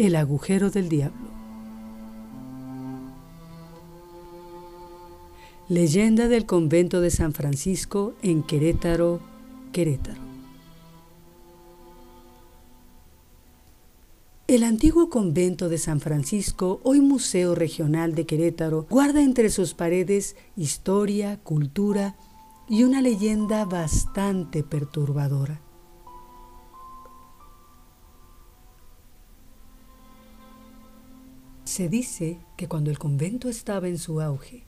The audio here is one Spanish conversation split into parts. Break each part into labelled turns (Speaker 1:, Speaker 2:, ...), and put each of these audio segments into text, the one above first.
Speaker 1: El agujero del diablo. Leyenda del convento de San Francisco en Querétaro, Querétaro. El antiguo convento de San Francisco, hoy Museo Regional de Querétaro, guarda entre sus paredes historia, cultura y una leyenda bastante perturbadora. Se dice que cuando el convento estaba en su auge,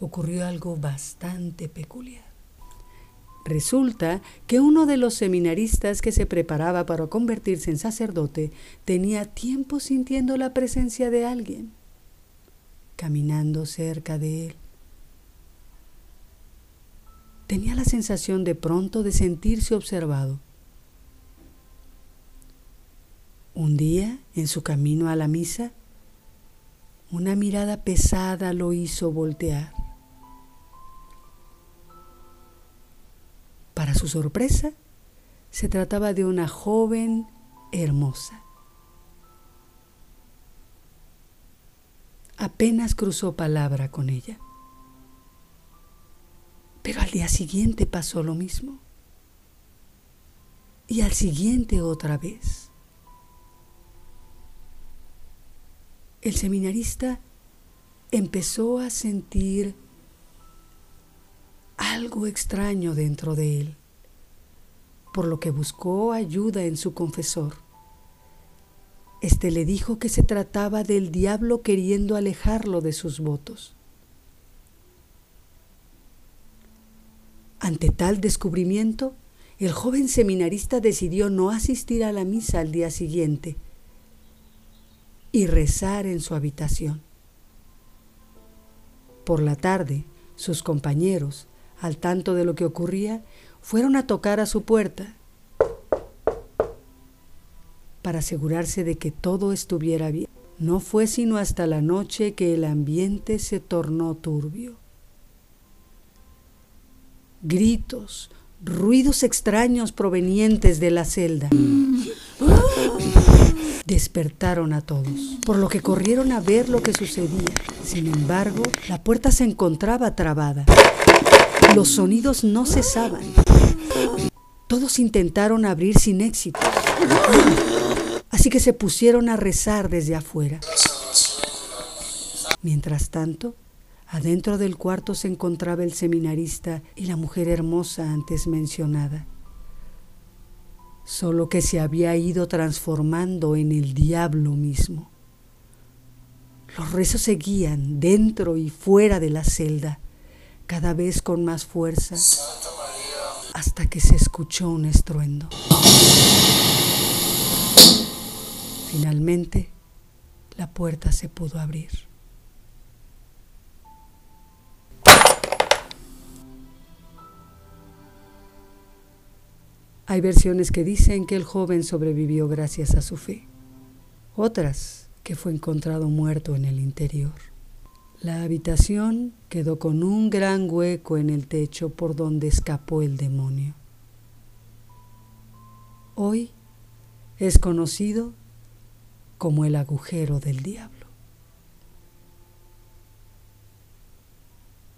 Speaker 1: ocurrió algo bastante peculiar. Resulta que uno de los seminaristas que se preparaba para convertirse en sacerdote tenía tiempo sintiendo la presencia de alguien, caminando cerca de él. Tenía la sensación de pronto de sentirse observado. Un día, en su camino a la misa, una mirada pesada lo hizo voltear. Para su sorpresa, se trataba de una joven hermosa. Apenas cruzó palabra con ella. Pero al día siguiente pasó lo mismo. Y al siguiente otra vez. El seminarista empezó a sentir algo extraño dentro de él, por lo que buscó ayuda en su confesor. Este le dijo que se trataba del diablo queriendo alejarlo de sus votos. Ante tal descubrimiento, el joven seminarista decidió no asistir a la misa al día siguiente y rezar en su habitación. Por la tarde, sus compañeros, al tanto de lo que ocurría, fueron a tocar a su puerta para asegurarse de que todo estuviera bien. No fue sino hasta la noche que el ambiente se tornó turbio. Gritos, ruidos extraños provenientes de la celda despertaron a todos, por lo que corrieron a ver lo que sucedía. Sin embargo, la puerta se encontraba trabada. Los sonidos no cesaban. Todos intentaron abrir sin éxito. Así que se pusieron a rezar desde afuera. Mientras tanto, adentro del cuarto se encontraba el seminarista y la mujer hermosa antes mencionada solo que se había ido transformando en el diablo mismo. Los rezos seguían dentro y fuera de la celda, cada vez con más fuerza, hasta que se escuchó un estruendo. Finalmente, la puerta se pudo abrir. Hay versiones que dicen que el joven sobrevivió gracias a su fe, otras que fue encontrado muerto en el interior. La habitación quedó con un gran hueco en el techo por donde escapó el demonio. Hoy es conocido como el agujero del diablo.